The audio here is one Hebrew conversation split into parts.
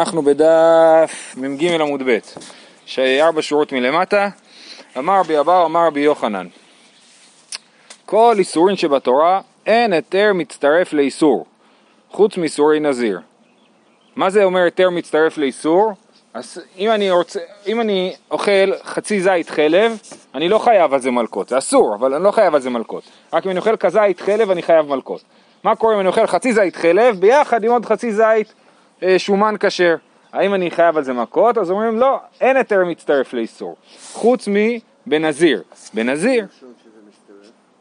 אנחנו בדף מ"ג עמוד ב', שארבע שורות מלמטה, אמר רבי אבאו אמר רבי יוחנן, כל איסורים שבתורה אין היתר מצטרף לאיסור, חוץ מאיסורי נזיר. מה זה אומר היתר מצטרף לאיסור? אז אם אני, רוצה, אם אני אוכל חצי זית חלב, אני לא חייב על זה מלקות, זה אסור, אבל אני לא חייב על זה מלקות. רק אם אני אוכל כזית חלב אני חייב מלקות. מה קורה אם אני אוכל חצי זית חלב ביחד עם עוד חצי זית שומן כשר? האם אני חייב על זה מכות? אז אומרים לא, אין היתר מצטרף לאיסור, חוץ מבנזיר. בנזיר,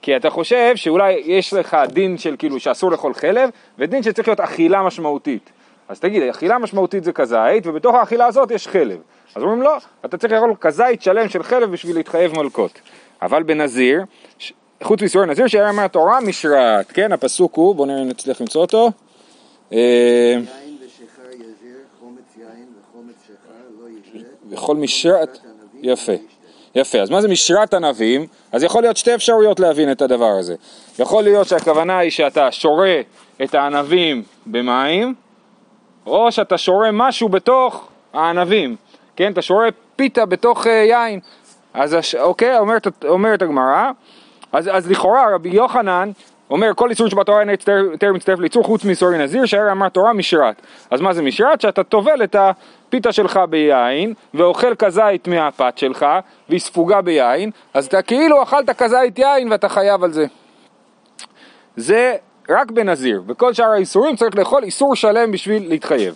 כי אתה חושב שאולי יש לך דין של כאילו שאסור לאכול חלב, ודין שצריך להיות אכילה משמעותית. אז תגיד, אכילה משמעותית זה כזית, ובתוך האכילה הזאת יש חלב. אז אומרים לא, אתה צריך לאכול כזית שלם של חלב בשביל להתחייב מלקות. אבל בנזיר, חוץ מאיסורי נזיר שהיה מהתורה משרת, כן, הפסוק הוא, בואו נראה אם נצליח למצוא אותו. וכל משרת, יפה. יפה, אז מה זה משרת ענבים? אז יכול להיות שתי אפשרויות להבין את הדבר הזה. יכול להיות שהכוונה היא שאתה שורה את הענבים במים, או שאתה שורה משהו בתוך הענבים, כן? אתה שורה פיתה בתוך uh, יין. אז הש... אוקיי, אומרת, אומרת הגמרא, אז, אז לכאורה רבי יוחנן אומר כל איסור שבתורה אין היתר מצטרף לאיסור חוץ מאיסורי נזיר שהרי אמר תורה משרת. אז מה זה משרת? שאתה טובל את הפיתה שלך ביין ואוכל כזית מהפת שלך והיא ספוגה ביין אז אתה כאילו אכלת כזית יין ואתה חייב על זה. זה רק בנזיר, בכל שאר האיסורים צריך לאכול איסור שלם בשביל להתחייב.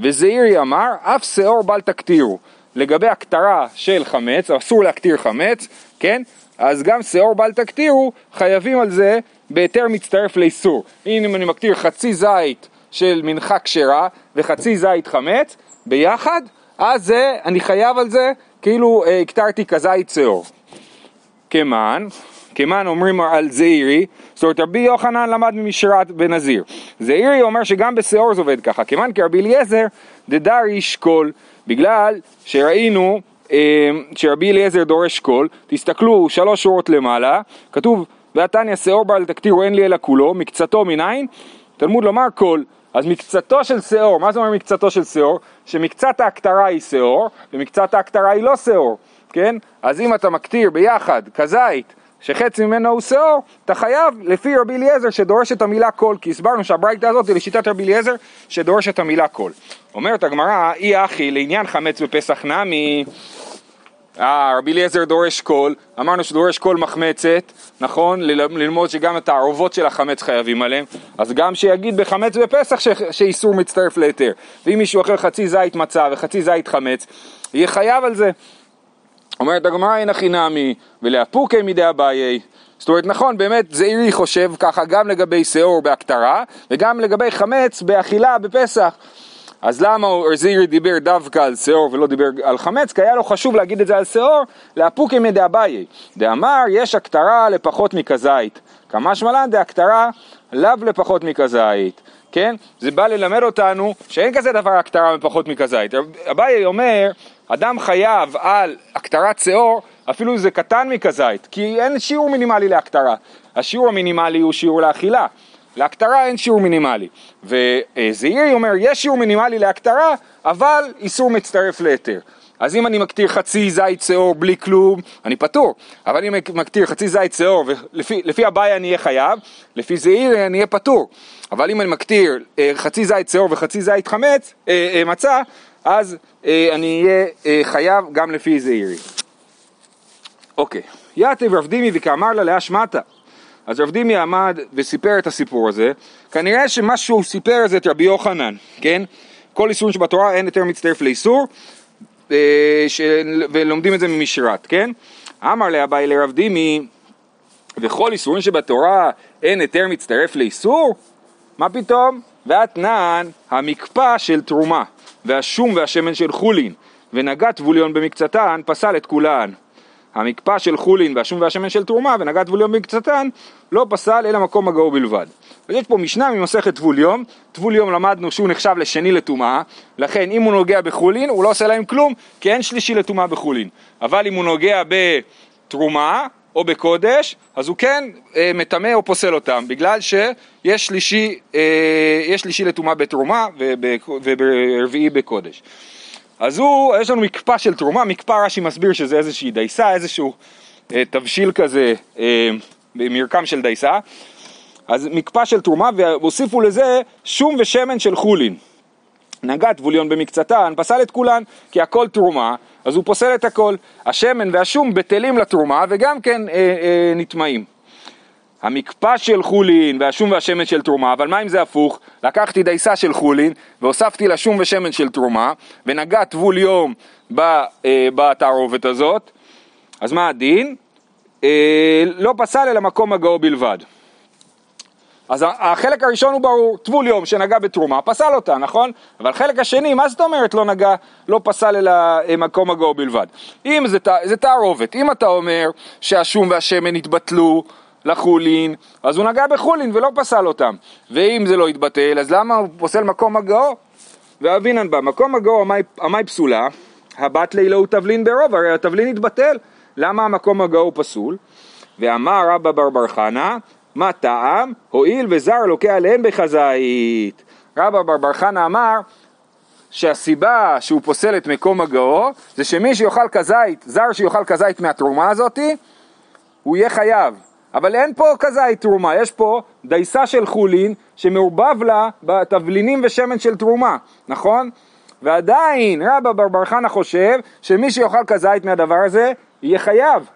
וזעירי אמר, אף שאור בל תקטירו. לגבי הקטרה של חמץ, אסור להקטיר חמץ, כן? אז גם שאור בל תקטירו, חייבים על זה בהיתר מצטרף לאיסור. אם אני מקטיר חצי זית של מנחה כשרה וחצי זית חמץ ביחד, אז זה, אני חייב על זה כאילו אה, הקטרתי כזית שאור. כמן, כמן אומרים על זעירי, זאת אומרת רבי יוחנן למד ממשרת בנזיר. זעירי אומר שגם בשאור זה עובד ככה, כמן כרבי אליעזר דדרי ישקול, בגלל שראינו אה, שרבי אליעזר דורש קול, תסתכלו שלוש שורות למעלה, כתוב ועתניא שאור בל תקטירו אין לי אלא כולו, מקצתו מניין? תלמוד לומר קול. אז מקצתו של שאור, מה זה אומר מקצתו של שאור? שמקצת ההקטרה היא שאור, ומקצת ההקטרה היא לא שאור, כן? אז אם אתה מקטיר ביחד כזית, שחצי ממנו הוא שאור, אתה חייב לפי רבי אליעזר שדורש את המילה כל, כי הסברנו שהברייתא הזאת היא לשיטת רבי אליעזר שדורש את המילה כל. אומרת הגמרא, אי הכי לעניין חמץ בפסח נמי, אה, רבי אליעזר דורש כל, אמרנו שדורש כל מחמצת, נכון? ללמוד שגם את התערובות של החמץ חייבים עליהם, אז גם שיגיד בחמץ בפסח ש- שאיסור מצטרף להיתר. ואם מישהו אוכל חצי זית מצה וחצי זית חמץ, יהיה חייב על זה. אומרת הגמרא אין הכי נמי ולאפוקי מידי אביי. זאת אומרת נכון באמת זעירי חושב ככה גם לגבי שאור בהקטרה וגם לגבי חמץ באכילה בפסח. אז למה זעירי דיבר דווקא על שאור ולא דיבר על חמץ? כי היה לו חשוב להגיד את זה על שאור לאפוקי מידי אביי. דאמר יש הקטרה לפחות מכזית. כמה שמלן דהקטרה לאו לפחות מכזית. כן? זה בא ללמד אותנו שאין כזה דבר הקטרה מפחות מכזית. אביי אומר, אדם חייב על הקטרת שאור, אפילו אם זה קטן מכזית, כי אין שיעור מינימלי להקטרה. השיעור המינימלי הוא שיעור לאכילה. להקטרה אין שיעור מינימלי. וזעירי אומר, יש שיעור מינימלי להקטרה, אבל איסור מצטרף להיתר. אז אם אני מקטיר חצי זית שאור בלי כלום, אני פטור. אבל אם אני מקטיר חצי זית שאור, ולפי לפי אביי אני אהיה חייב, לפי זעירי אני אהיה פטור. אבל אם אני מקטיר אה, חצי זית שאור וחצי זית חמץ, אה, אה, מצה, אז אה, אני אהיה אה, חייב גם לפי זעירי. אוקיי, יתיב רב דימי וכאמר לה להשמטה. אז רב דימי עמד וסיפר את הסיפור הזה, כנראה שמה שהוא סיפר זה את רבי יוחנן, כן? כל איסור שבתורה אין יותר מצטרף לאיסור, אה, ש... ולומדים את זה ממשרת, כן? אמר לאביי לרב דימי, וכל איסורים שבתורה אין היתר מצטרף לאיסור? מה פתאום? ואתנן המקפא של תרומה, והשום והשמן של חולין, ונגע טבוליון במקצתן, פסל את כולן. המקפא של חולין והשום והשמן של תרומה ונגע טבוליון במקצתן לא פסל אלא מקום מגעו בלבד. אז יש פה משנה ממסכת טבוליום, טבוליום למדנו שהוא נחשב לשני לטומאה, לכן אם הוא נוגע בחולין הוא לא עושה להם כלום כי אין שלישי לטומאה בחולין, אבל אם הוא נוגע בתרומה או בקודש, אז הוא כן אה, מטמא או פוסל אותם, בגלל שיש שלישי, אה, יש שלישי לטומאה בתרומה וברביעי בקודש. אז הוא, יש לנו מקפא של תרומה, מקפא רש"י מסביר שזה איזושהי דייסה, איזשהו אה, תבשיל כזה, אה, מרקם של דייסה. אז מקפא של תרומה, והוסיפו לזה שום ושמן של חולין. נגע טבוליון במקצתן, פסל את כולן, כי הכל תרומה, אז הוא פוסל את הכל. השמן והשום בטלים לתרומה וגם כן אה, אה, נטמעים. המקפא של חולין והשום והשמן של תרומה, אבל מה אם זה הפוך? לקחתי דייסה של חולין והוספתי לה שום ושמן של תרומה ונגע טבול יום אה, בתערובת הזאת, אז מה הדין? אה, לא פסל אלא מקום הגאו בלבד. אז החלק הראשון הוא ברור, טבול יום שנגע בתרומה, פסל אותה, נכון? אבל החלק השני, מה זאת אומרת לא נגע, לא פסל אלא אה, מקום הגאו בלבד? אם זה, זה תערובת, אם אתה אומר שהשום והשמן התבטלו לחולין, אז הוא נגע בחולין ולא פסל אותם. ואם זה לא התבטל, אז למה הוא פוסל מקום הגאו? ואבינן בה, מקום הגאו, המי פסולה? הבת לילה הוא תבלין ברוב, הרי התבלין התבטל. למה המקום הגאו פסול? ואמר רבא בר בר חנה, מה טעם? הואיל וזר לוקה עליהן בחזאית. רבא בר בר חנה אמר שהסיבה שהוא פוסל את מקום הגאו זה שמי שיאכל כזית, זר שיאכל כזית מהתרומה הזאתי, הוא יהיה חייב. אבל אין פה כזית תרומה, יש פה דייסה של חולין שמעורבב לה בתבלינים ושמן של תרומה, נכון? ועדיין רבא בר בר חנה חושב שמי שיאכל כזית מהדבר הזה יהיה חייב.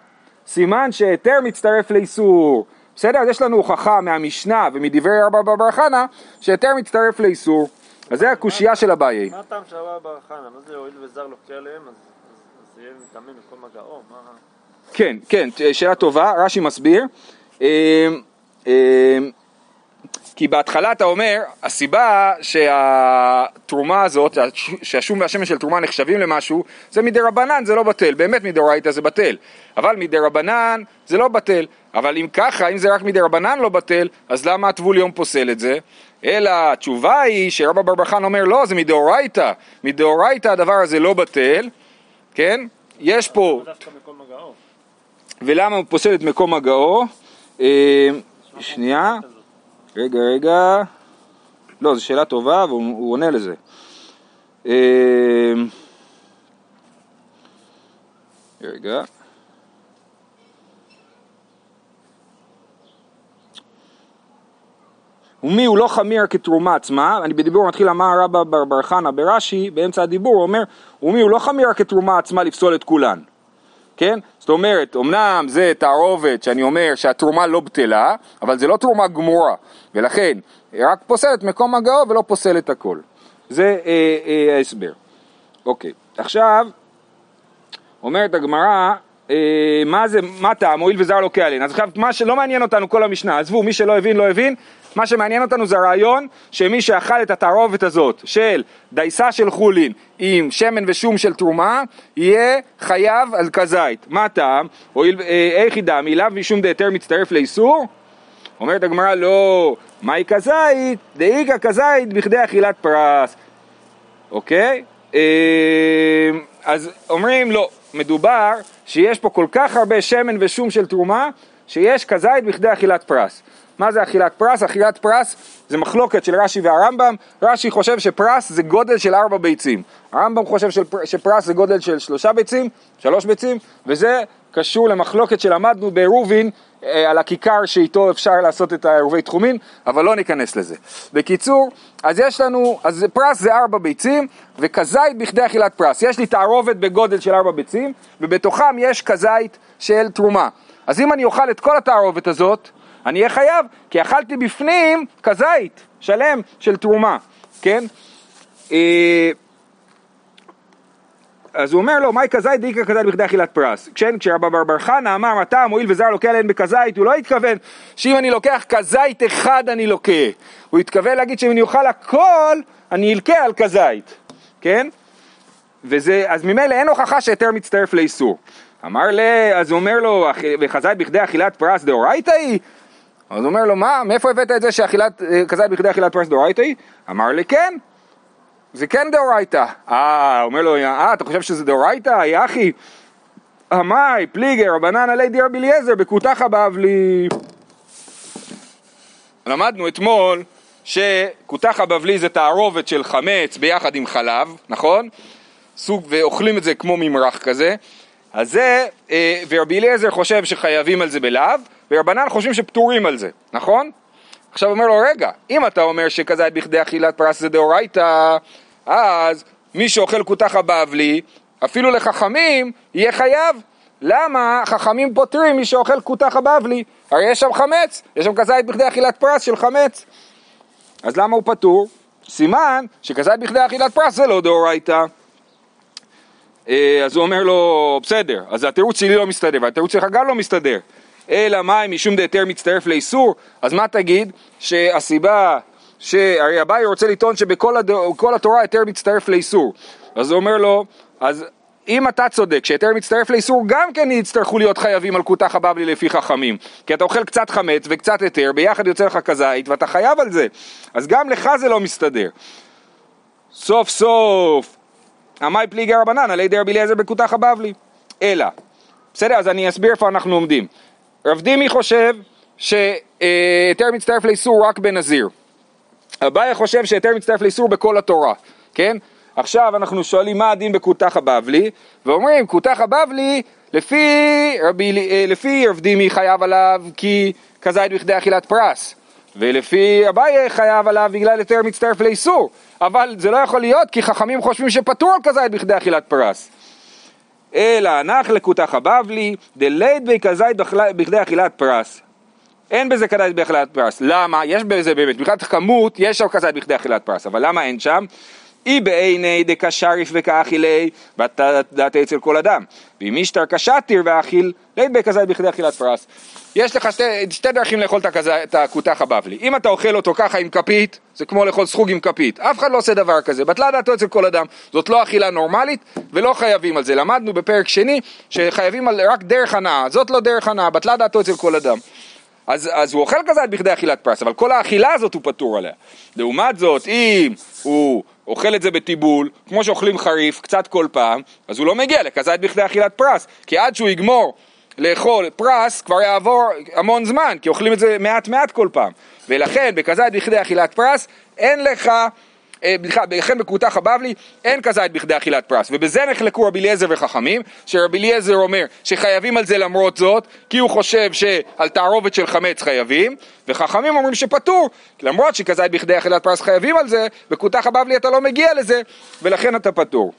סימן שהיתר מצטרף לאיסור. בסדר? אז יש לנו הוכחה מהמשנה ומדברי רבא בר בר חנה שהיתר מצטרף לאיסור. אז זה הקושייה של אביי. מה הטעם של רבא בר חנה? מה זה הואיל וזר לוקח עליהם? אז זה יהיה מטמא מכל מגעו? כן, כן, שאלה טובה, רש"י מסביר. אמ, אמ, כי בהתחלה אתה אומר, הסיבה שהתרומה הזאת, שהשום והשמן של תרומה נחשבים למשהו, זה מדי רבנן, זה לא בטל, באמת מדאורייתא זה בטל, אבל מדי רבנן זה לא בטל, אבל אם ככה, אם זה רק מדי רבנן לא בטל, אז למה הטבול יום פוסל את זה? אלא התשובה היא שרבא בר בחן אומר לא, זה מדאורייתא, מדאורייתא הדבר הזה לא בטל, כן? יש פה... ולמה הוא פוסל את מקום הגאו? אה, שנייה. רגע, רגע. לא, זו שאלה טובה והוא עונה לזה. אה, רגע. ומי הוא לא חמיר כתרומה עצמה, אני בדיבור מתחיל אמר רבא בר בר חנה ברש"י, באמצע הדיבור הוא אומר, ומי הוא לא חמיר כתרומה עצמה לפסול את כולן, כן? זאת אומרת, אמנם זה תערובת שאני אומר שהתרומה לא בטלה, אבל זה לא תרומה גמורה, ולכן רק פוסל את מקום הגאו ולא פוסל את הכל. זה אה, אה, ההסבר. אוקיי, עכשיו אומרת הגמרא, אה, מה זה, מה טעם, הואיל וזר לוקח עליהן. אז עכשיו, מה שלא מעניין אותנו כל המשנה, עזבו, מי שלא הבין, לא הבין, מה שמעניין אותנו זה הרעיון שמי שאכל את התערובת הזאת של דייסה של חולין עם שמן ושום של תרומה, יהיה חייב על כזית. מה הטעם? הואיל, אה, איך ידע, מילה ושום דהיתר מצטרף לאיסור? אומרת הגמרא, לא, מהי כזית? דאיכא כזית בכדי אכילת פרס. אוקיי? אה, אז אומרים, לא, מדובר שיש פה כל כך הרבה שמן ושום של תרומה, שיש כזית בכדי אכילת פרס. מה זה אכילת פרס? אכילת פרס זה מחלוקת של רש"י והרמב"ם, רש"י חושב שפרס זה גודל של ארבע ביצים, הרמב"ם חושב שפרס זה גודל של שלושה ביצים, שלוש ביצים, וזה קשור למחלוקת שלמדנו בעירובין אה, על הכיכר שאיתו אפשר לעשות את העירובי תחומין, אבל לא ניכנס לזה. בקיצור, אז יש לנו, אז פרס זה ארבע ביצים, וכזית בכדי אכילת פרס. יש לי תערובת בגודל של ארבע ביצים, ובתוכם יש כזית של תרומה. אז אם אני אוכל את כל התערובת הזאת, אני אהיה חייב, כי אכלתי בפנים כזית שלם של תרומה, כן? אה, אז הוא אומר לו, מהי כזית דאיקה כזית בכדי אכילת פרס. כשרבא בר בר חנה אמר, טעם, הואיל וזר לוקח עליהן בכזית, הוא לא התכוון שאם אני לוקח כזית אחד אני לוקה. הוא התכוון להגיד שאם אני אוכל הכל, אני אלקה על כזית, כן? וזה, אז ממילא אין הוכחה שהיתר מצטרף לאיסור. אמר לי, אז הוא אומר לו, וכזית בכדי אכילת פרס דאורייתא היא? אז הוא אומר לו, מה, מאיפה הבאת את זה שאכילת, אה, כזית בכדי אכילת פרס דאורייתא היא? אמר לי, כן, זה כן דאורייתא. אה, אומר לו, אה, אתה חושב שזה דאורייתא? יא אחי, המאי פליגר רבנן עלי די רבי אליעזר בכותחה בבלי. למדנו אתמול שכותחה בבלי זה תערובת של חמץ ביחד עם חלב, נכון? סוג, ואוכלים את זה כמו ממרח כזה. אז זה, אה, ורבי אליעזר חושב שחייבים על זה בלאו, ורבנן חושבים שפטורים על זה, נכון? עכשיו אומר לו, רגע, אם אתה אומר שכזית בכדי אכילת פרס זה דאורייתא, אז מי שאוכל כותחה בבלי, אפילו לחכמים, יהיה חייב. למה חכמים פוטרים מי שאוכל כותחה בבלי? הרי יש שם חמץ, יש שם כזית בכדי אכילת פרס של חמץ. אז למה הוא פטור? סימן שכזית בכדי אכילת פרס זה לא דאורייתא. אה, אז הוא אומר לו, בסדר, אז התירוץ שלי לא מסתדר, והתירוץ שלך גם לא מסתדר. אלא מה אם משום דהיתר מצטרף לאיסור? אז מה תגיד? שהסיבה, שהרי אביי רוצה לטעון שבכל הד... התורה היתר מצטרף לאיסור. אז הוא אומר לו, אז אם אתה צודק שהיתר מצטרף לאיסור, גם כן יצטרכו להיות חייבים על כותח הבבלי לפי חכמים. כי אתה אוכל קצת חמץ וקצת היתר, ביחד יוצא לך כזית ואתה חייב על זה. אז גם לך זה לא מסתדר. סוף סוף, עמי פליגי רבנן על ידי רבי אליעזר בכותח הבבלי. אלא, בסדר? אז אני אסביר איפה אנחנו עומדים. רב דימי חושב שהיתר מצטרף לאיסור רק בנזיר. אביי חושב שהיתר מצטרף לאיסור בכל התורה, כן? עכשיו אנחנו שואלים מה הדין בכותח הבבלי, ואומרים כותח הבבלי לפי רבי, אה, לפי רב דימי חייב עליו כי כזית בכדי אכילת פרס, ולפי אביי חייב עליו בגלל היתר מצטרף לאיסור, אבל זה לא יכול להיות כי חכמים חושבים שפטור על כזית בכדי אכילת פרס. אלא נח לכותח הבבלי דלית בי כזית בכדי אכילת פרס. אין בזה כזית באכילת פרס. למה? יש בזה באמת, מבחינת כמות יש שם כזית בכדי אכילת פרס, אבל למה אין שם? אי בעיני דקשריף וכאכילי, בת אצל כל אדם. ואם אישתר קשתיר ואכיל, לית בכזית בכדי אכילת פרס. יש לך שתי, שתי דרכים לאכול את הכותח הבבלי. אם אתה אוכל אותו ככה עם כפית, זה כמו לאכול סחוג עם כפית. אף אחד לא עושה דבר כזה. בטלה דעתו אצל כל אדם. זאת לא אכילה נורמלית ולא חייבים על זה. למדנו בפרק שני שחייבים על רק דרך הנאה. זאת לא דרך הנאה, בטלה דעתו אצל כל אדם. אז, אז הוא אוכל כזית בכדי אכילת פרס, אבל כל האכילה הזאת הוא פטור עליה. לעומת זאת, אם הוא אוכל את זה בטיבול, כמו שאוכלים חריף, קצת כל פעם, אז הוא לא מגיע לכזית בכדי אכילת פרס, כי עד שהוא יגמור לאכול פרס כבר יעבור המון זמן, כי אוכלים את זה מעט מעט כל פעם, ולכן בכזית בכדי אכילת פרס אין לך לכן בכותח הבבלי אין כזית בכדי אכילת פרס. ובזה נחלקו רבי אליעזר וחכמים שרבי אליעזר אומר שחייבים על זה למרות זאת כי הוא חושב שעל תערובת של חמץ חייבים וחכמים אומרים שפטור למרות שכזית בכדי אכילת פרס חייבים על זה בכותח הבבלי אתה לא מגיע לזה ולכן אתה פטור.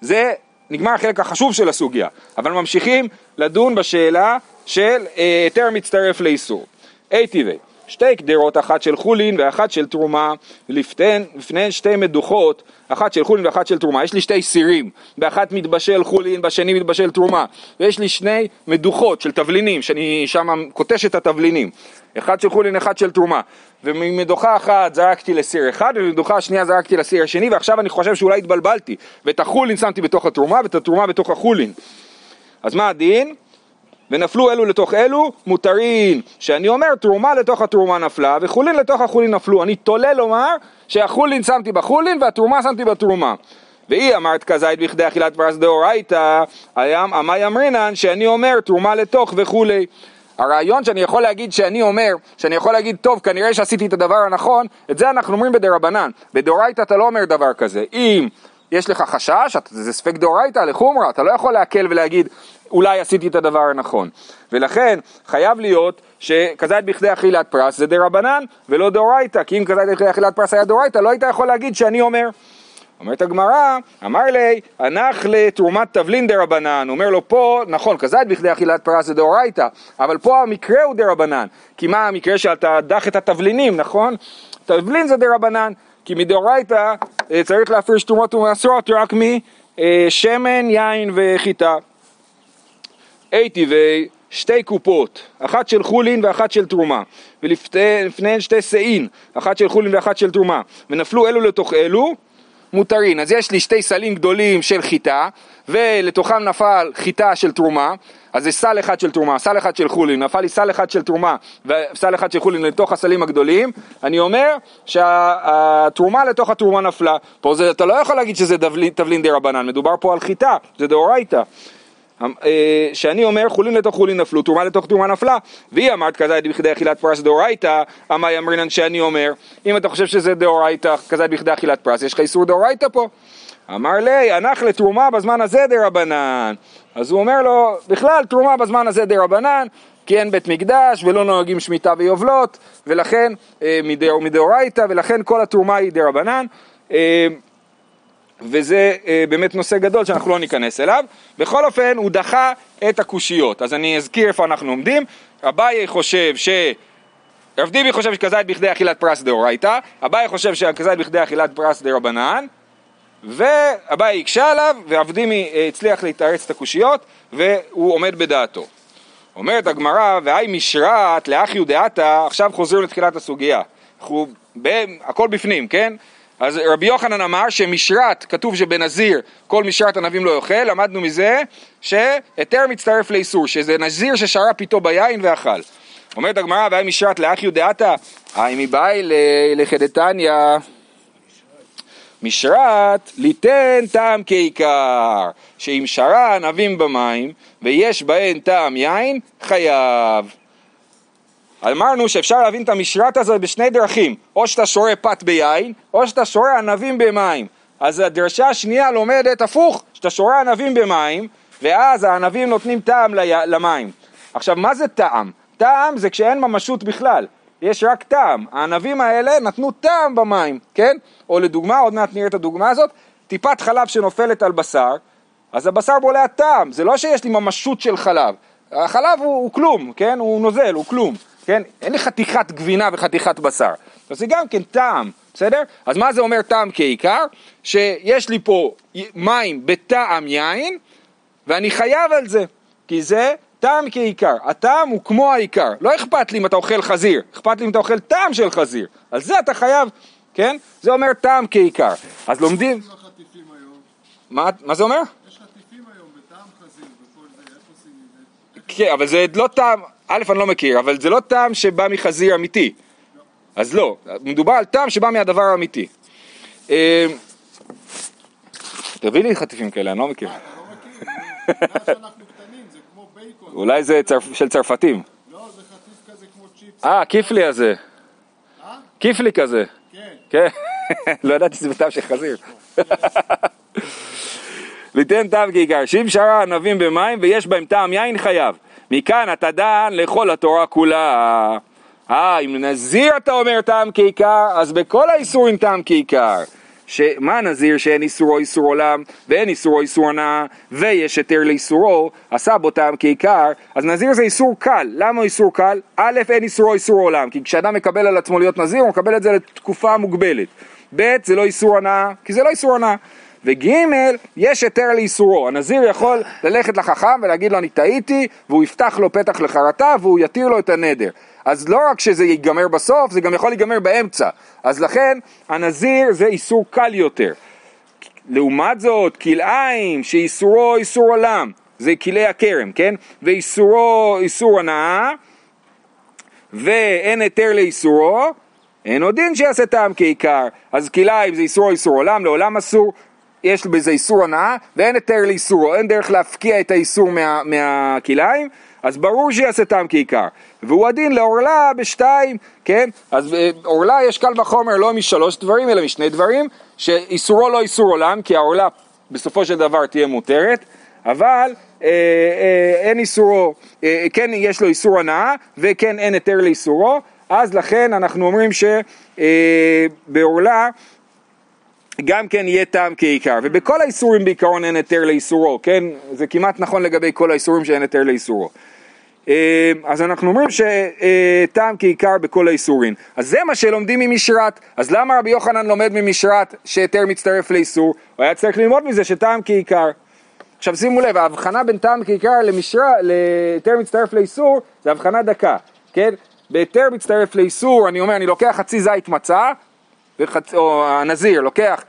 זה נגמר החלק החשוב של הסוגיה אבל ממשיכים לדון בשאלה של אה, היתר מצטרף לאיסור. אי טבעי שתי קדרות, אחת של חולין ואחת של תרומה, לפניהן שתי מדוכות, אחת של חולין ואחת של תרומה. יש לי שתי סירים, באחת מתבשל חולין, בשני מתבשל תרומה. ויש לי שני מדוכות של תבלינים, שאני שם קוטש את התבלינים. אחד של חולין, אחד של תרומה. וממדוכה אחת זרקתי לסיר אחד, וממדוכה השנייה זרקתי לסיר השני, ועכשיו אני חושב שאולי התבלבלתי. ואת החולין שמתי בתוך התרומה, ואת התרומה בתוך החולין. אז מה הדין? ונפלו אלו לתוך אלו, מותרין, שאני אומר תרומה לתוך התרומה נפלה, וחולין לתוך החולין נפלו. אני תולה לומר שהחולין שמתי בחולין והתרומה שמתי בתרומה. והיא אמרת כזית בכדי אכילת פרס דאורייתא, עמי אמרינן שאני אומר תרומה לתוך וכולי. הרעיון שאני יכול להגיד שאני אומר, שאני יכול להגיד, טוב, כנראה שעשיתי את הדבר הנכון, את זה אנחנו אומרים בדרבנן. בדאורייתא אתה לא אומר דבר כזה. אם יש לך חשש, זה ספק דאורייתא לחומרא, אתה לא יכול להקל ולהגיד, אולי עשיתי את הדבר הנכון. ולכן חייב להיות שכזית בכדי אכילת פרס זה דרבנן ולא דאורייתא, כי אם כזית בכדי אכילת פרס היה דאורייתא לא היית יכול להגיד שאני אומר. אומרת הגמרא, אמר ליה, הנח לתרומת תבלין דרבנן, אומר לו פה, נכון, כזית בכדי אכילת פרס זה דאורייתא, אבל פה המקרה הוא דרבנן, כי מה המקרה שאתה דך את התבלינים, נכון? תבלין זה דה רבנן, כי מדאורייתא אה, צריך להפריש תרומות ומעשרות רק משמן, יין וחיטה. אי טבעי שתי קופות, אחת של חולין ואחת של תרומה, ולפניהן שתי שאין, אחת של חולין ואחת של תרומה, ונפלו אלו לתוך אלו, מותרין. אז יש לי שתי סלים גדולים של חיטה, ולתוכם נפל חיטה של תרומה, אז זה סל אחד של תרומה, סל אחד של חולין, נפל לי סל אחד של תרומה וסל אחד של חולין לתוך הסלים הגדולים, אני אומר שהתרומה לתוך התרומה נפלה. פה זה, אתה לא יכול להגיד שזה תבלין דה רבנן, מדובר פה על חיטה, זה דאורייתא. אה, שאני אומר חולין לתוך חולין נפלו, תרומה לתוך תרומה נפלה. והיא אמרת כזית בכדי אכילת פרס דאורייתא, אמי אמרינן שאני אומר, אם אתה חושב שזה דאורייתא, כזית בכדי אכילת פרס, יש לך איסור דאורייתא פה. אמר לי, הנח לתרומה בזמן הזה דרבנן. אז הוא אומר לו, בכלל תרומה בזמן הזה דרבנן, כי אין בית מקדש ולא נוהגים שמיטה ויובלות, ולכן, אה, מדאורייתא, ולכן כל התרומה היא דרבנן. אה, וזה אה, באמת נושא גדול שאנחנו לא ניכנס אליו. בכל אופן, הוא דחה את הקושיות. אז אני אזכיר איפה אנחנו עומדים. אביי חושב ש... רב דיבי חושב שכזית בכדי אכילת פרס דאורייתא, אביי חושב שכזית בכדי אכילת פרס דרבנן, ואביי הקשה עליו, ועבדימי אה, הצליח להתארץ את הקושיות, והוא עומד בדעתו. אומרת הגמרא, והי משרת לאחיו דעתה, עכשיו חוזרים לתחילת הסוגיה. אנחנו, ב, הכל בפנים, כן? אז רבי יוחנן אמר שמשרת, כתוב שבנזיר כל משרת ענבים לא יאכל, למדנו מזה שהיתר מצטרף לאיסור, שזה נזיר ששרה פיתו ביין ואכל. אומרת הגמרא, והי משרת לאחיו דעתה, האם היא באה לחדתניא משרת ליתן טעם כעיקר, שאם שרה ענבים במים ויש בהן טעם יין, חייב. אמרנו שאפשר להבין את המשרת הזאת בשני דרכים, או שאתה שורה פת ביין, או שאתה שורה ענבים במים. אז הדרשה השנייה לומדת הפוך, שאתה שורה ענבים במים, ואז הענבים נותנים טעם למים. עכשיו, מה זה טעם? טעם זה כשאין ממשות בכלל. יש רק טעם. הענבים האלה נתנו טעם במים, כן? או לדוגמה, עוד מעט נראה את הדוגמה הזאת, טיפת חלב שנופלת על בשר, אז הבשר בולע טעם, זה לא שיש לי ממשות של חלב. החלב הוא, הוא כלום, כן? הוא נוזל, הוא כלום, כן? אין לי חתיכת גבינה וחתיכת בשר. אז זה גם כן טעם, בסדר? אז מה זה אומר טעם כעיקר? שיש לי פה מים בטעם יין, ואני חייב על זה, כי זה טעם כעיקר, הטעם הוא כמו העיקר, לא אכפת לי אם אתה אוכל חזיר, אכפת לי אם אתה אוכל טעם של חזיר, על זה אתה חייב, כן? זה אומר טעם כעיקר. אז לומדים... מה, מה זה אומר? יש חטיפים היום בטעם חזיר וכל זה, איך עושים את זה? כן, אבל זה לא טעם, א', אני לא מכיר, אבל זה לא טעם שבא מחזיר אמיתי. אז לא, מדובר על טעם שבא מהדבר האמיתי. אה, תביא לי חטיפים כאלה, אני לא מכיר. אתה לא. אולי זה של צרפתים. לא, זה חטיף כזה כמו צ'יפס. אה, כיפלי הזה. אה? כיפלי כזה. כן. כן, לא ידעתי שזה בטעם של חזיר. ליתן טעם כעיקר, שאם שרה ענבים במים ויש בהם טעם יין חייב. מכאן אתה דן לכל התורה כולה. אה, אם נזיר אתה אומר טעם כעיקר, אז בכל האיסורים טעם כעיקר. שמה נזיר שאין איסורו איסור עולם ואין איסורו איסור הנאה ויש היתר לאיסורו עשה בו טעם כעיקר אז נזיר זה איסור קל למה איסור קל? א' אין איסורו איסור עולם כי כשאדם מקבל על עצמו להיות נזיר הוא מקבל את זה לתקופה מוגבלת ב' זה לא איסור הנאה כי זה לא איסור הנאה וג' יש היתר לאיסורו הנזיר יכול ללכת לחכם ולהגיד לו אני טעיתי והוא יפתח לו פתח לחרטה והוא יתיר לו את הנדר אז לא רק שזה ייגמר בסוף, זה גם יכול להיגמר באמצע. אז לכן, הנזיר זה איסור קל יותר. לעומת זאת, כלאיים, שאיסורו איסור עולם, זה כלי הכרם, כן? ואיסורו איסור הנאה, ואין היתר לאיסורו, אין עוד דין שיעשה טעם כעיקר. אז כלאיים זה איסורו איסור עולם, לעולם אסור, יש בזה איסור הנאה, ואין היתר לאיסורו, אין דרך להפקיע את האיסור מה, מהכלאיים, אז ברור שיעשה טעם כעיקר. והוא הדין לעורלה בשתיים, כן? אז אה, עורלה יש קל וחומר לא משלוש דברים, אלא משני דברים, שאיסורו לא איסור עולם, כי העורלה בסופו של דבר תהיה מותרת, אבל אה, אה, אין איסורו, אה, כן יש לו איסור הנאה, וכן אין היתר לאיסורו, אז לכן אנחנו אומרים שבעורלה גם כן יהיה טעם כעיקר, ובכל האיסורים בעיקרון אין היתר לאיסורו, כן? זה כמעט נכון לגבי כל האיסורים שאין היתר לאיסורו. אה, אז אנחנו אומרים שטעם כעיקר בכל האיסורים. אז זה מה שלומדים ממשרת. אז למה רבי יוחנן לומד ממשרת שהיתר מצטרף לאיסור? הוא היה צריך ללמוד מזה שטעם כעיקר. עכשיו שימו לב, ההבחנה בין טעם כעיקר למשרה, להיתר מצטרף לאיסור, זה הבחנה דקה, כן? בהיתר מצטרף לאיסור, אני אומר, אני לוקח חצי זית מצה, וחצ... או הנזיר לוקח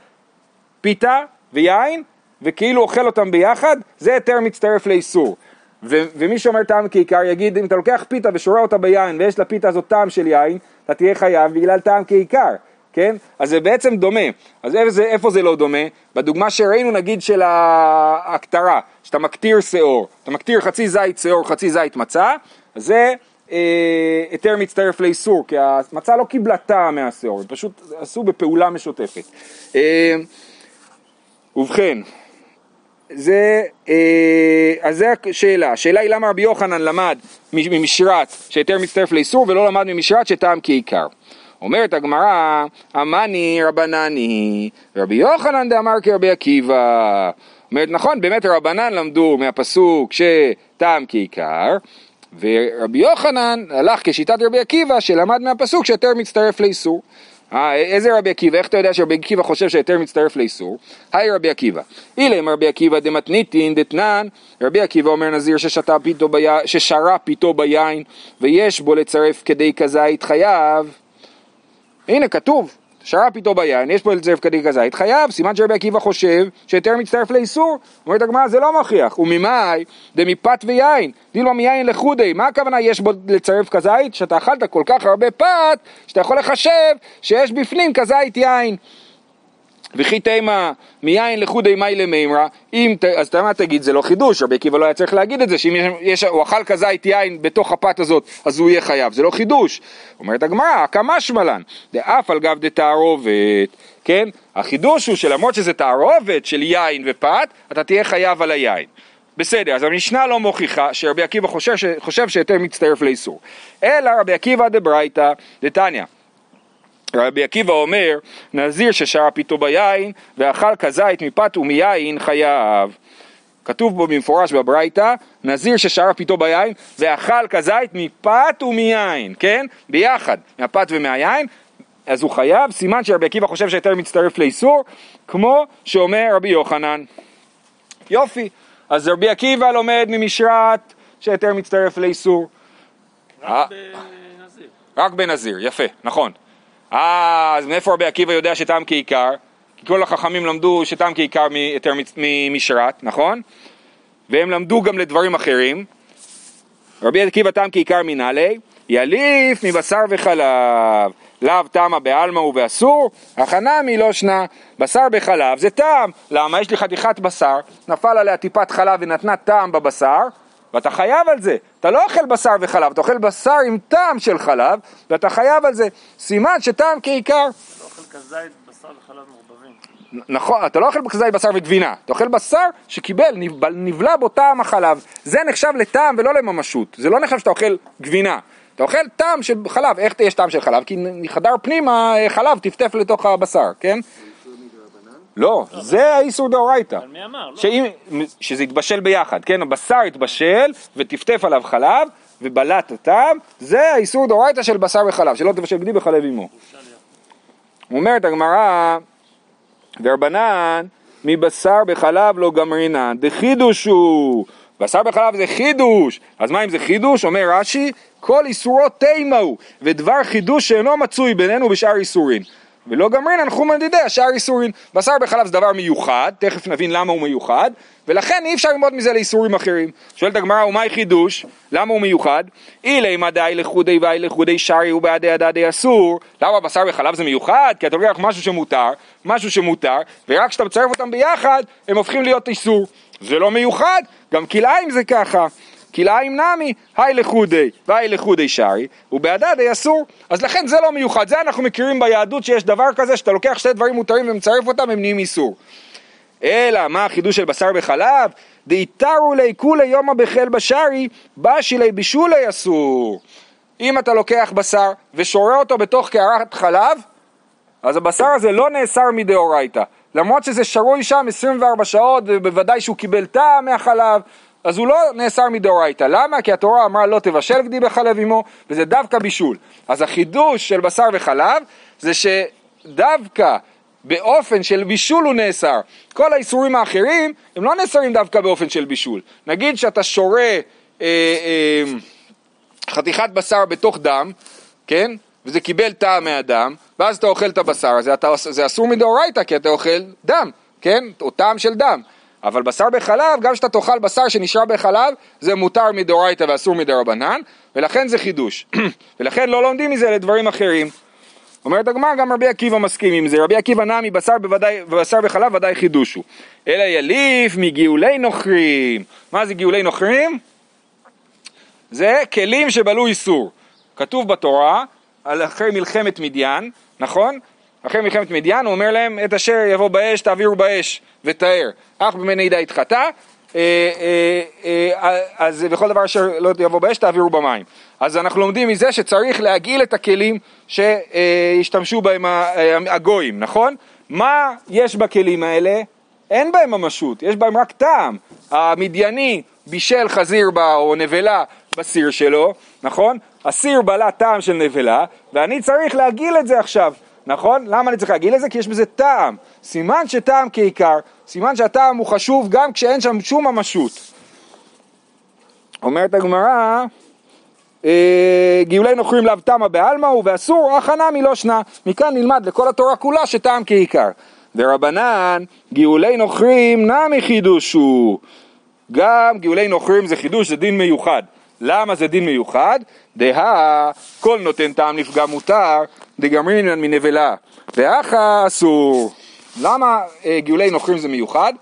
פיתה ויין, וכאילו אוכל אותם ביחד, זה היתר מצטרף לאיסור. ו- ומי שאומר טעם כעיקר יגיד, אם אתה לוקח פיתה ושורה אותה ביין ויש לפיתה הזאת טעם של יין, אתה תהיה חייב בגלל טעם כעיקר. כן? אז זה בעצם דומה. אז איפה זה, איפה זה לא דומה? בדוגמה שראינו נגיד של ההקטרה, שאתה מקטיר שיעור, אתה מקטיר חצי זית שיעור, חצי זית מצה, זה אה, היתר מצטרף לאיסור, כי המצה לא קיבלה טעם מהשיעור, הם פשוט עשו בפעולה משותפת. אה, ובכן, זה, אה, אז זה השאלה, השאלה היא למה רבי יוחנן למד ממשרת שהיתר מצטרף לאיסור ולא למד ממשרת שטעם כעיקר. אומרת הגמרא, אמני רבנני, רבי יוחנן דאמר כרבי עקיבא. אומרת נכון, באמת רבנן למדו מהפסוק שטעם כעיקר, ורבי יוחנן הלך כשיטת רבי עקיבא שלמד מהפסוק שהיתר מצטרף לאיסור. אה, איזה רבי עקיבא? איך אתה יודע שרבי עקיבא חושב שהיתר מצטרף לאיסור? היי רבי עקיבא. אילם רבי עקיבא דמתניתין דתנן, רבי עקיבא אומר נזיר ששתה פיתו בי... ששרה פיתו ביין ויש בו לצרף כדי כזית חייב. הנה כתוב, שרה פיתו ביין, יש פה לצרף כדי כזית, חייב, סימן שרבי עקיבא חושב שהיתר מצטרף לאיסור. אומרת הגמרא זה לא מכריח, וממאי דמפת ויין, דילמה מיין לחודי, מה הכוונה יש בו לצרף כזית? שאתה אכלת כל כך הרבה פת, שאתה יכול לחשב שיש בפנים כזית יין. וכי תימה מיין לחודי מאי למימרא, אם, אז אתה מה תגיד, זה לא חידוש, רבי עקיבא לא היה צריך להגיד את זה, שאם יש, יש, הוא אכל כזית יין בתוך הפת הזאת, אז הוא יהיה חייב, זה לא חידוש. אומרת הגמרא, כמה שמלן, דאף על גב דתערובת, כן? החידוש הוא שלמרות שזה תערובת של יין ופת, אתה תהיה חייב על היין. בסדר, אז המשנה לא מוכיחה שרבי עקיבא חושב, חושב שיותר מצטרף לאיסור. אלא רבי עקיבא דברייתא דתניא. רבי עקיבא אומר, נזיר ששרה פיתו ביין ואכל כזית מפת ומיין חייב. כתוב בו במפורש בברייתא, נזיר ששרה פיתו ביין ואכל כזית מפת ומיין, כן? ביחד, מהפת ומהיין, אז הוא חייב, סימן שרבי עקיבא חושב שהיתר מצטרף לאיסור, כמו שאומר רבי יוחנן. יופי, אז רבי עקיבא לומד ממשרת שהיתר מצטרף לאיסור. רק אה. בנזיר. רק בנזיר, יפה, נכון. אה, אז מאיפה רבי עקיבא יודע שטעם כעיקר? כי כל החכמים למדו שטעם כעיקר מצ- ממשרת, נכון? והם למדו גם לדברים אחרים. רבי עקיבא טעם כעיקר מנהלי, יליף מבשר וחלב. לאו טעמה בעלמא ובאסור, הכנמי לא שנה. בשר בחלב זה טעם. למה? יש לי חתיכת בשר, נפל עליה טיפת חלב ונתנה טעם בבשר, ואתה חייב על זה. אתה לא אוכל בשר וחלב, אתה אוכל בשר עם טעם של חלב, ואתה חייב על זה. סימן שטעם כעיקר. אתה אוכל כזית, בשר וחלב מעורבבים. נכון, אתה לא אוכל כזית בשר וגבינה, אתה אוכל בשר שקיבל, נב- נבלע בו טעם החלב. זה נחשב לטעם ולא לממשות, זה לא נחשב שאתה אוכל גבינה. אתה אוכל טעם של חלב, איך יש טעם של חלב? כי מחדר פנימה אה, חלב טפטף לתוך הבשר, כן? לא, זה האיסור דאורייתא. אבל מי אמר? לא. שזה יתבשל ביחד, כן? הבשר יתבשל וטפטף עליו חלב ובלט הטעם, זה האיסור דאורייתא של בשר וחלב, שלא תבשל גדי בחלב עמו. אומרת הגמרא, ורבנן, מבשר בחלב לא גמרינן, דחידוש הוא. בשר בחלב זה חידוש, אז מה אם זה חידוש? אומר רש"י, כל איסורו תימה הוא, ודבר חידוש שאינו מצוי בינינו בשאר איסורין. ולא גמרינן חומר דידי השאר איסורין. בשר בחלב זה דבר מיוחד, תכף נבין למה הוא מיוחד, ולכן אי אפשר ללמוד מזה לאיסורים אחרים. שואלת הגמרא, ומהי חידוש? למה הוא מיוחד? אילי מדאי לחודי ואי לחודי שרי ובעדי הדדי אסור. למה בשר בחלב זה מיוחד? כי אתה לוקח משהו שמותר, משהו שמותר, ורק כשאתה מצרף אותם ביחד, הם הופכים להיות איסור. זה לא מיוחד, גם כלאיים זה ככה. כלאיים נמי, היי לחודי והי לחודי שרי, ובהדדי אסור. אז לכן זה לא מיוחד, זה אנחנו מכירים ביהדות שיש דבר כזה שאתה לוקח שתי דברים מותרים ומצרף אותם, הם נהיים איסור. אלא מה החידוש של בשר בחלב? דאיתרו לי כולי יומא בחיל בשרי, בשילי בישולי אסור. אם אתה לוקח בשר ושורה אותו בתוך קערת חלב, אז הבשר הזה לא נאסר מדאורייתא. למרות שזה שרוי שם 24 שעות, ובוודאי שהוא קיבל טעם מהחלב, אז הוא לא נאסר מדאורייתא. למה? כי התורה אמרה לא תבשל גדי בחלב עמו, וזה דווקא בישול. אז החידוש של בשר וחלב זה שדווקא באופן של בישול הוא נאסר. כל האיסורים האחרים הם לא נאסרים דווקא באופן של בישול. נגיד שאתה שורה אה, אה, חתיכת בשר בתוך דם, כן? וזה קיבל טעם מהדם, ואז אתה אוכל את הבשר הזה, זה אסור מדאורייתא כי אתה אוכל דם, כן? או טעם של דם. אבל בשר בחלב, גם כשאתה תאכל בשר שנשאר בחלב, זה מותר מדאורייתא ואסור מדרבנן, ולכן זה חידוש. ולכן לא לומדים מזה לדברים אחרים. אומרת הגמרא, גם רבי עקיבא מסכים עם זה, רבי עקיבא נע מבשר בוודאי, בשר וחלב ודאי חידושו. אלא יליף מגאולי נוכרים. מה זה גאולי נוכרים? זה כלים שבלעו איסור. כתוב בתורה, על אחרי מלחמת מדיין, נכון? אחרי מלחמת מדיין הוא אומר להם, את אשר יבוא באש תעבירו באש ותאר. אך במני די התחתה, אה, אה, אה, אז בכל דבר אשר לא יבוא באש תעבירו במים. אז אנחנו לומדים מזה שצריך להגעיל את הכלים שהשתמשו בהם הגויים, נכון? מה יש בכלים האלה? אין בהם ממשות, יש בהם רק טעם. המדייני בישל חזיר ב- או נבלה בסיר שלו, נכון? הסיר בלע טעם של נבלה, ואני צריך להגעיל את זה עכשיו, נכון? למה אני צריך להגעיל את זה? כי יש בזה טעם. סימן שטעם כעיקר, סימן שהטעם הוא חשוב גם כשאין שם שום ממשות. אומרת הגמרא, אה, גאולי נוכרים לאו תמה בעלמא הוא ואסור הכנה מלא שנה. מכאן נלמד לכל התורה כולה שטעם כעיקר. ורבנן גאולי נוכרים נמי חידוש הוא. גם גאולי נוכרים זה חידוש, זה דין מיוחד. למה זה דין מיוחד? דהה כל נותן טעם לפגם מותר, דגמרינן מנבלה. ואחה אסור. למה אה, גאולי נוכרים זה מיוחד?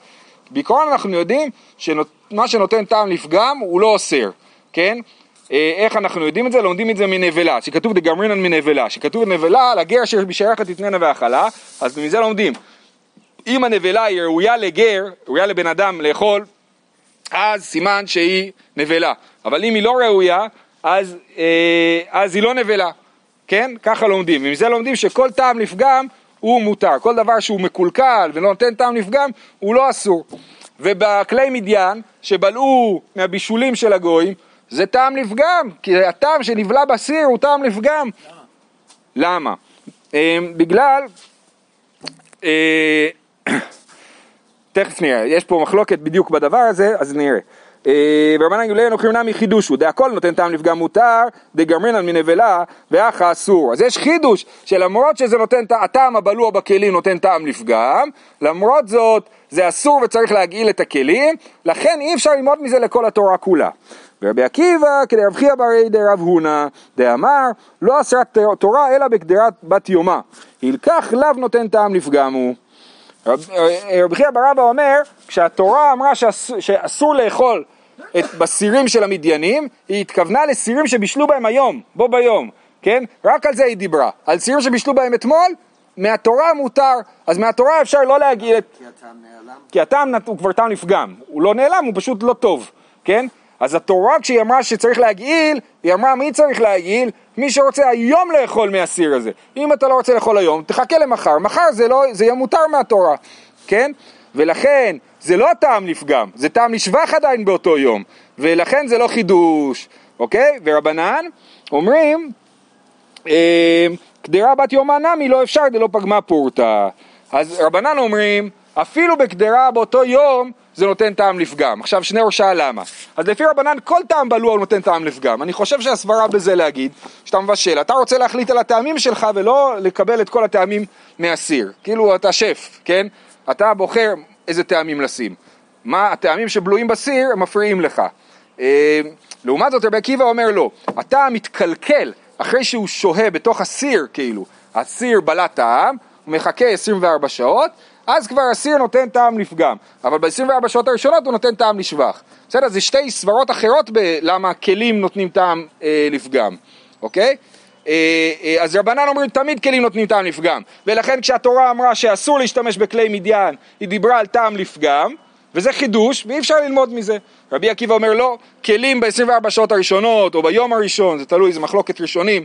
בעיקרון אנחנו יודעים שמה שנותן טעם לפגם הוא לא אוסר, כן? אה, איך אנחנו יודעים את זה? לומדים את זה מנבלה, שכתוב דגמרינן מנבלה, שכתוב נבלה לגר אשר בשייכת תתננה והאכלה, אז מזה לומדים. אם הנבלה היא ראויה לגר, ראויה לבן אדם לאכול, אז סימן שהיא נבלה. אבל אם היא לא ראויה, אז, אה, אז היא לא נבלה. כן? ככה לומדים. ומזה לומדים שכל טעם לפגם הוא מותר. כל דבר שהוא מקולקל ולא נותן טעם לפגם, הוא לא אסור. ובכלי מדיין, שבלעו מהבישולים של הגויים, זה טעם לפגם, כי הטעם שנבלע בסיר הוא טעם לפגם. למה? אה, בגלל... אה, תכף נראה, יש פה מחלוקת בדיוק בדבר הזה, אז נראה. אה, ורבנן גאולי נוכרים נמי חידושו, דהכל נותן טעם לפגם מותר, דגמרינן מנבלה, ואחה אסור. אז יש חידוש שלמרות שזה נותן, הטעם הבלוע בכלים נותן טעם לפגם, למרות זאת זה אסור וצריך להגעיל את הכלים, לכן אי אפשר ללמוד מזה לכל התורה כולה. ורבי עקיבא כדרב חייא ברי דרב הונא דאמר לא אסרת תורה אלא בקדרת בת יומה, הלקח לאו נותן טעם לפגם הוא. רב- אה, רבי חייא ברבא אומר, כשהתורה אמרה שאסור, שאסור לאכול את, בסירים של המדיינים, היא התכוונה לסירים שבישלו בהם היום, בו ביום, כן? רק על זה היא דיברה. על סירים שבישלו בהם אתמול, מהתורה מותר, אז מהתורה אפשר לא להגיד. כי הטעם נעלם. כי הטעם הוא כבר טעם לפגם, הוא לא נעלם, הוא פשוט לא טוב, כן? אז התורה כשהיא אמרה שצריך להגעיל, היא אמרה מי צריך להגעיל? מי שרוצה היום לאכול מהסיר הזה. אם אתה לא רוצה לאכול היום, תחכה למחר, מחר זה, לא, זה יהיה מותר מהתורה, כן? ולכן זה לא טעם לפגם, זה טעם לשבח עדיין באותו יום, ולכן זה לא חידוש, אוקיי? ורבנן אומרים אה, קדרה בת יומא נמי לא אפשר דלא פגמה פורתא. אז רבנן אומרים, אפילו בקדרה באותו יום זה נותן טעם לפגם. עכשיו שני ראשה למה? אז לפי רבנן כל טעם בלוע נותן טעם לפגם. אני חושב שהסברה בזה להגיד, שאתה מבשל, אתה רוצה להחליט על הטעמים שלך ולא לקבל את כל הטעמים מהסיר. כאילו אתה שף, כן? אתה בוחר איזה טעמים לשים. מה הטעמים שבלויים בסיר הם מפריעים לך. אה, לעומת זאת רבי עקיבא אומר לו, הטעם מתקלקל אחרי שהוא שוהה בתוך הסיר כאילו, הסיר בלע טעם, הוא מחכה 24 שעות, אז כבר הסיר נותן טעם לפגם, אבל ב-24 שעות הראשונות הוא נותן טעם לשבח. בסדר? זה שתי סברות אחרות בלמה כלים נותנים טעם אה, לפגם, אוקיי? אה, אה, אז רבנן אומרים תמיד כלים נותנים טעם לפגם, ולכן כשהתורה אמרה שאסור להשתמש בכלי מדיין, היא דיברה על טעם לפגם, וזה חידוש, ואי אפשר ללמוד מזה. רבי עקיבא אומר לא, כלים ב-24 שעות הראשונות, או ביום הראשון, זה תלוי, זה מחלוקת ראשונים,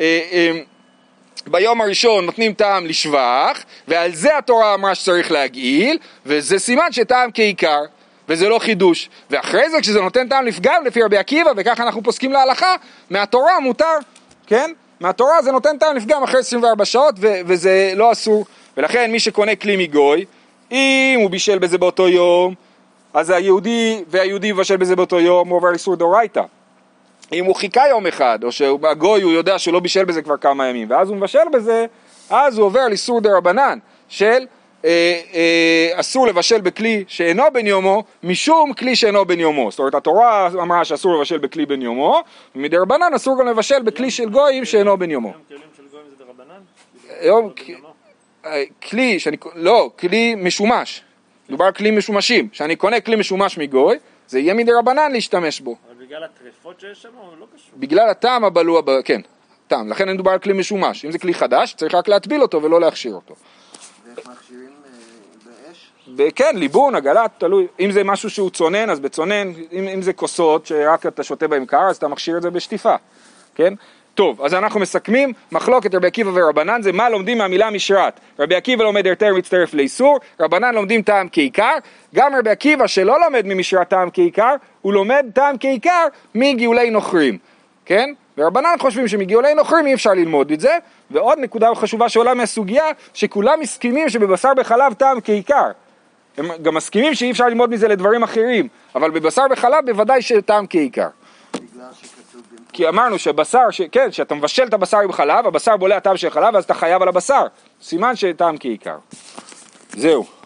אה, ביום הראשון נותנים טעם לשבח, ועל זה התורה אמרה שצריך להגעיל, וזה סימן שטעם כעיקר, וזה לא חידוש. ואחרי זה כשזה נותן טעם לפגם לפי רבי עקיבא, וככה אנחנו פוסקים להלכה, מהתורה מותר, כן? מהתורה זה נותן טעם לפגם אחרי 24 שעות, ו- וזה לא אסור. ולכן מי שקונה כלי מגוי, אם הוא בישל בזה באותו יום, אז היהודי והיהודי מבשל בזה באותו יום, הוא עובר איסור דאורייתא. אם הוא חיכה יום אחד, או שהגוי הוא יודע שלא בישל בזה כבר כמה ימים, ואז הוא מבשל בזה, אז הוא עובר לאיסור דה רבנן, של אה, אה, אסור לבשל בכלי שאינו בן יומו, משום כלי שאינו בן יומו. זאת אומרת, התורה אמרה שאסור לבשל בכלי בן יומו, ומדי רבנן אסור גם לבשל בכלי של גויים שאינו בן יומו. כלים? היום אה, כלי שאני, לא, כלי משומש, מדובר על כלי משומשים, שאני קונה כלי משומש מגוי, זה יהיה מדי רבנן להשתמש בו, אבל בגלל הטרפות שיש שם, הוא לא קשור. בגלל הטעם הבלוע, כן, טעם, לכן מדובר על כלי משומש, אם זה כלי חדש צריך רק להטביל אותו ולא להכשיר אותו. אה, באש? כן, ליבון, עגלה, תלוי, אם זה משהו שהוא צונן, אז בצונן, אם, אם זה כוסות שרק אתה שותה בהם קר, אז אתה מכשיר את זה בשטיפה, כן? טוב, אז אנחנו מסכמים, מחלוקת רבי עקיבא ורבנן זה מה לומדים מהמילה משרת. רבי עקיבא לומד היתר מצטרף לאיסור, רבנן לומדים טעם כעיקר, גם רבי עקיבא שלא לומד ממשרת טעם כעיקר, הוא לומד טעם כעיקר מגאולי נוכרים, כן? ורבנן חושבים שמגאולי נוכרים אי אפשר ללמוד את זה, ועוד נקודה חשובה שעולה מהסוגיה, שכולם מסכימים שבבשר בחלב טעם כעיקר. הם גם מסכימים שאי אפשר ללמוד מזה לדברים אחרים, אבל בבשר בחלב בוודאי שטעם כעיקר. כי אמרנו שבשר, ש... כן, שאתה מבשל את הבשר עם חלב, הבשר בולע טעם של חלב, אז אתה חייב על הבשר. סימן שטעם כעיקר. זהו.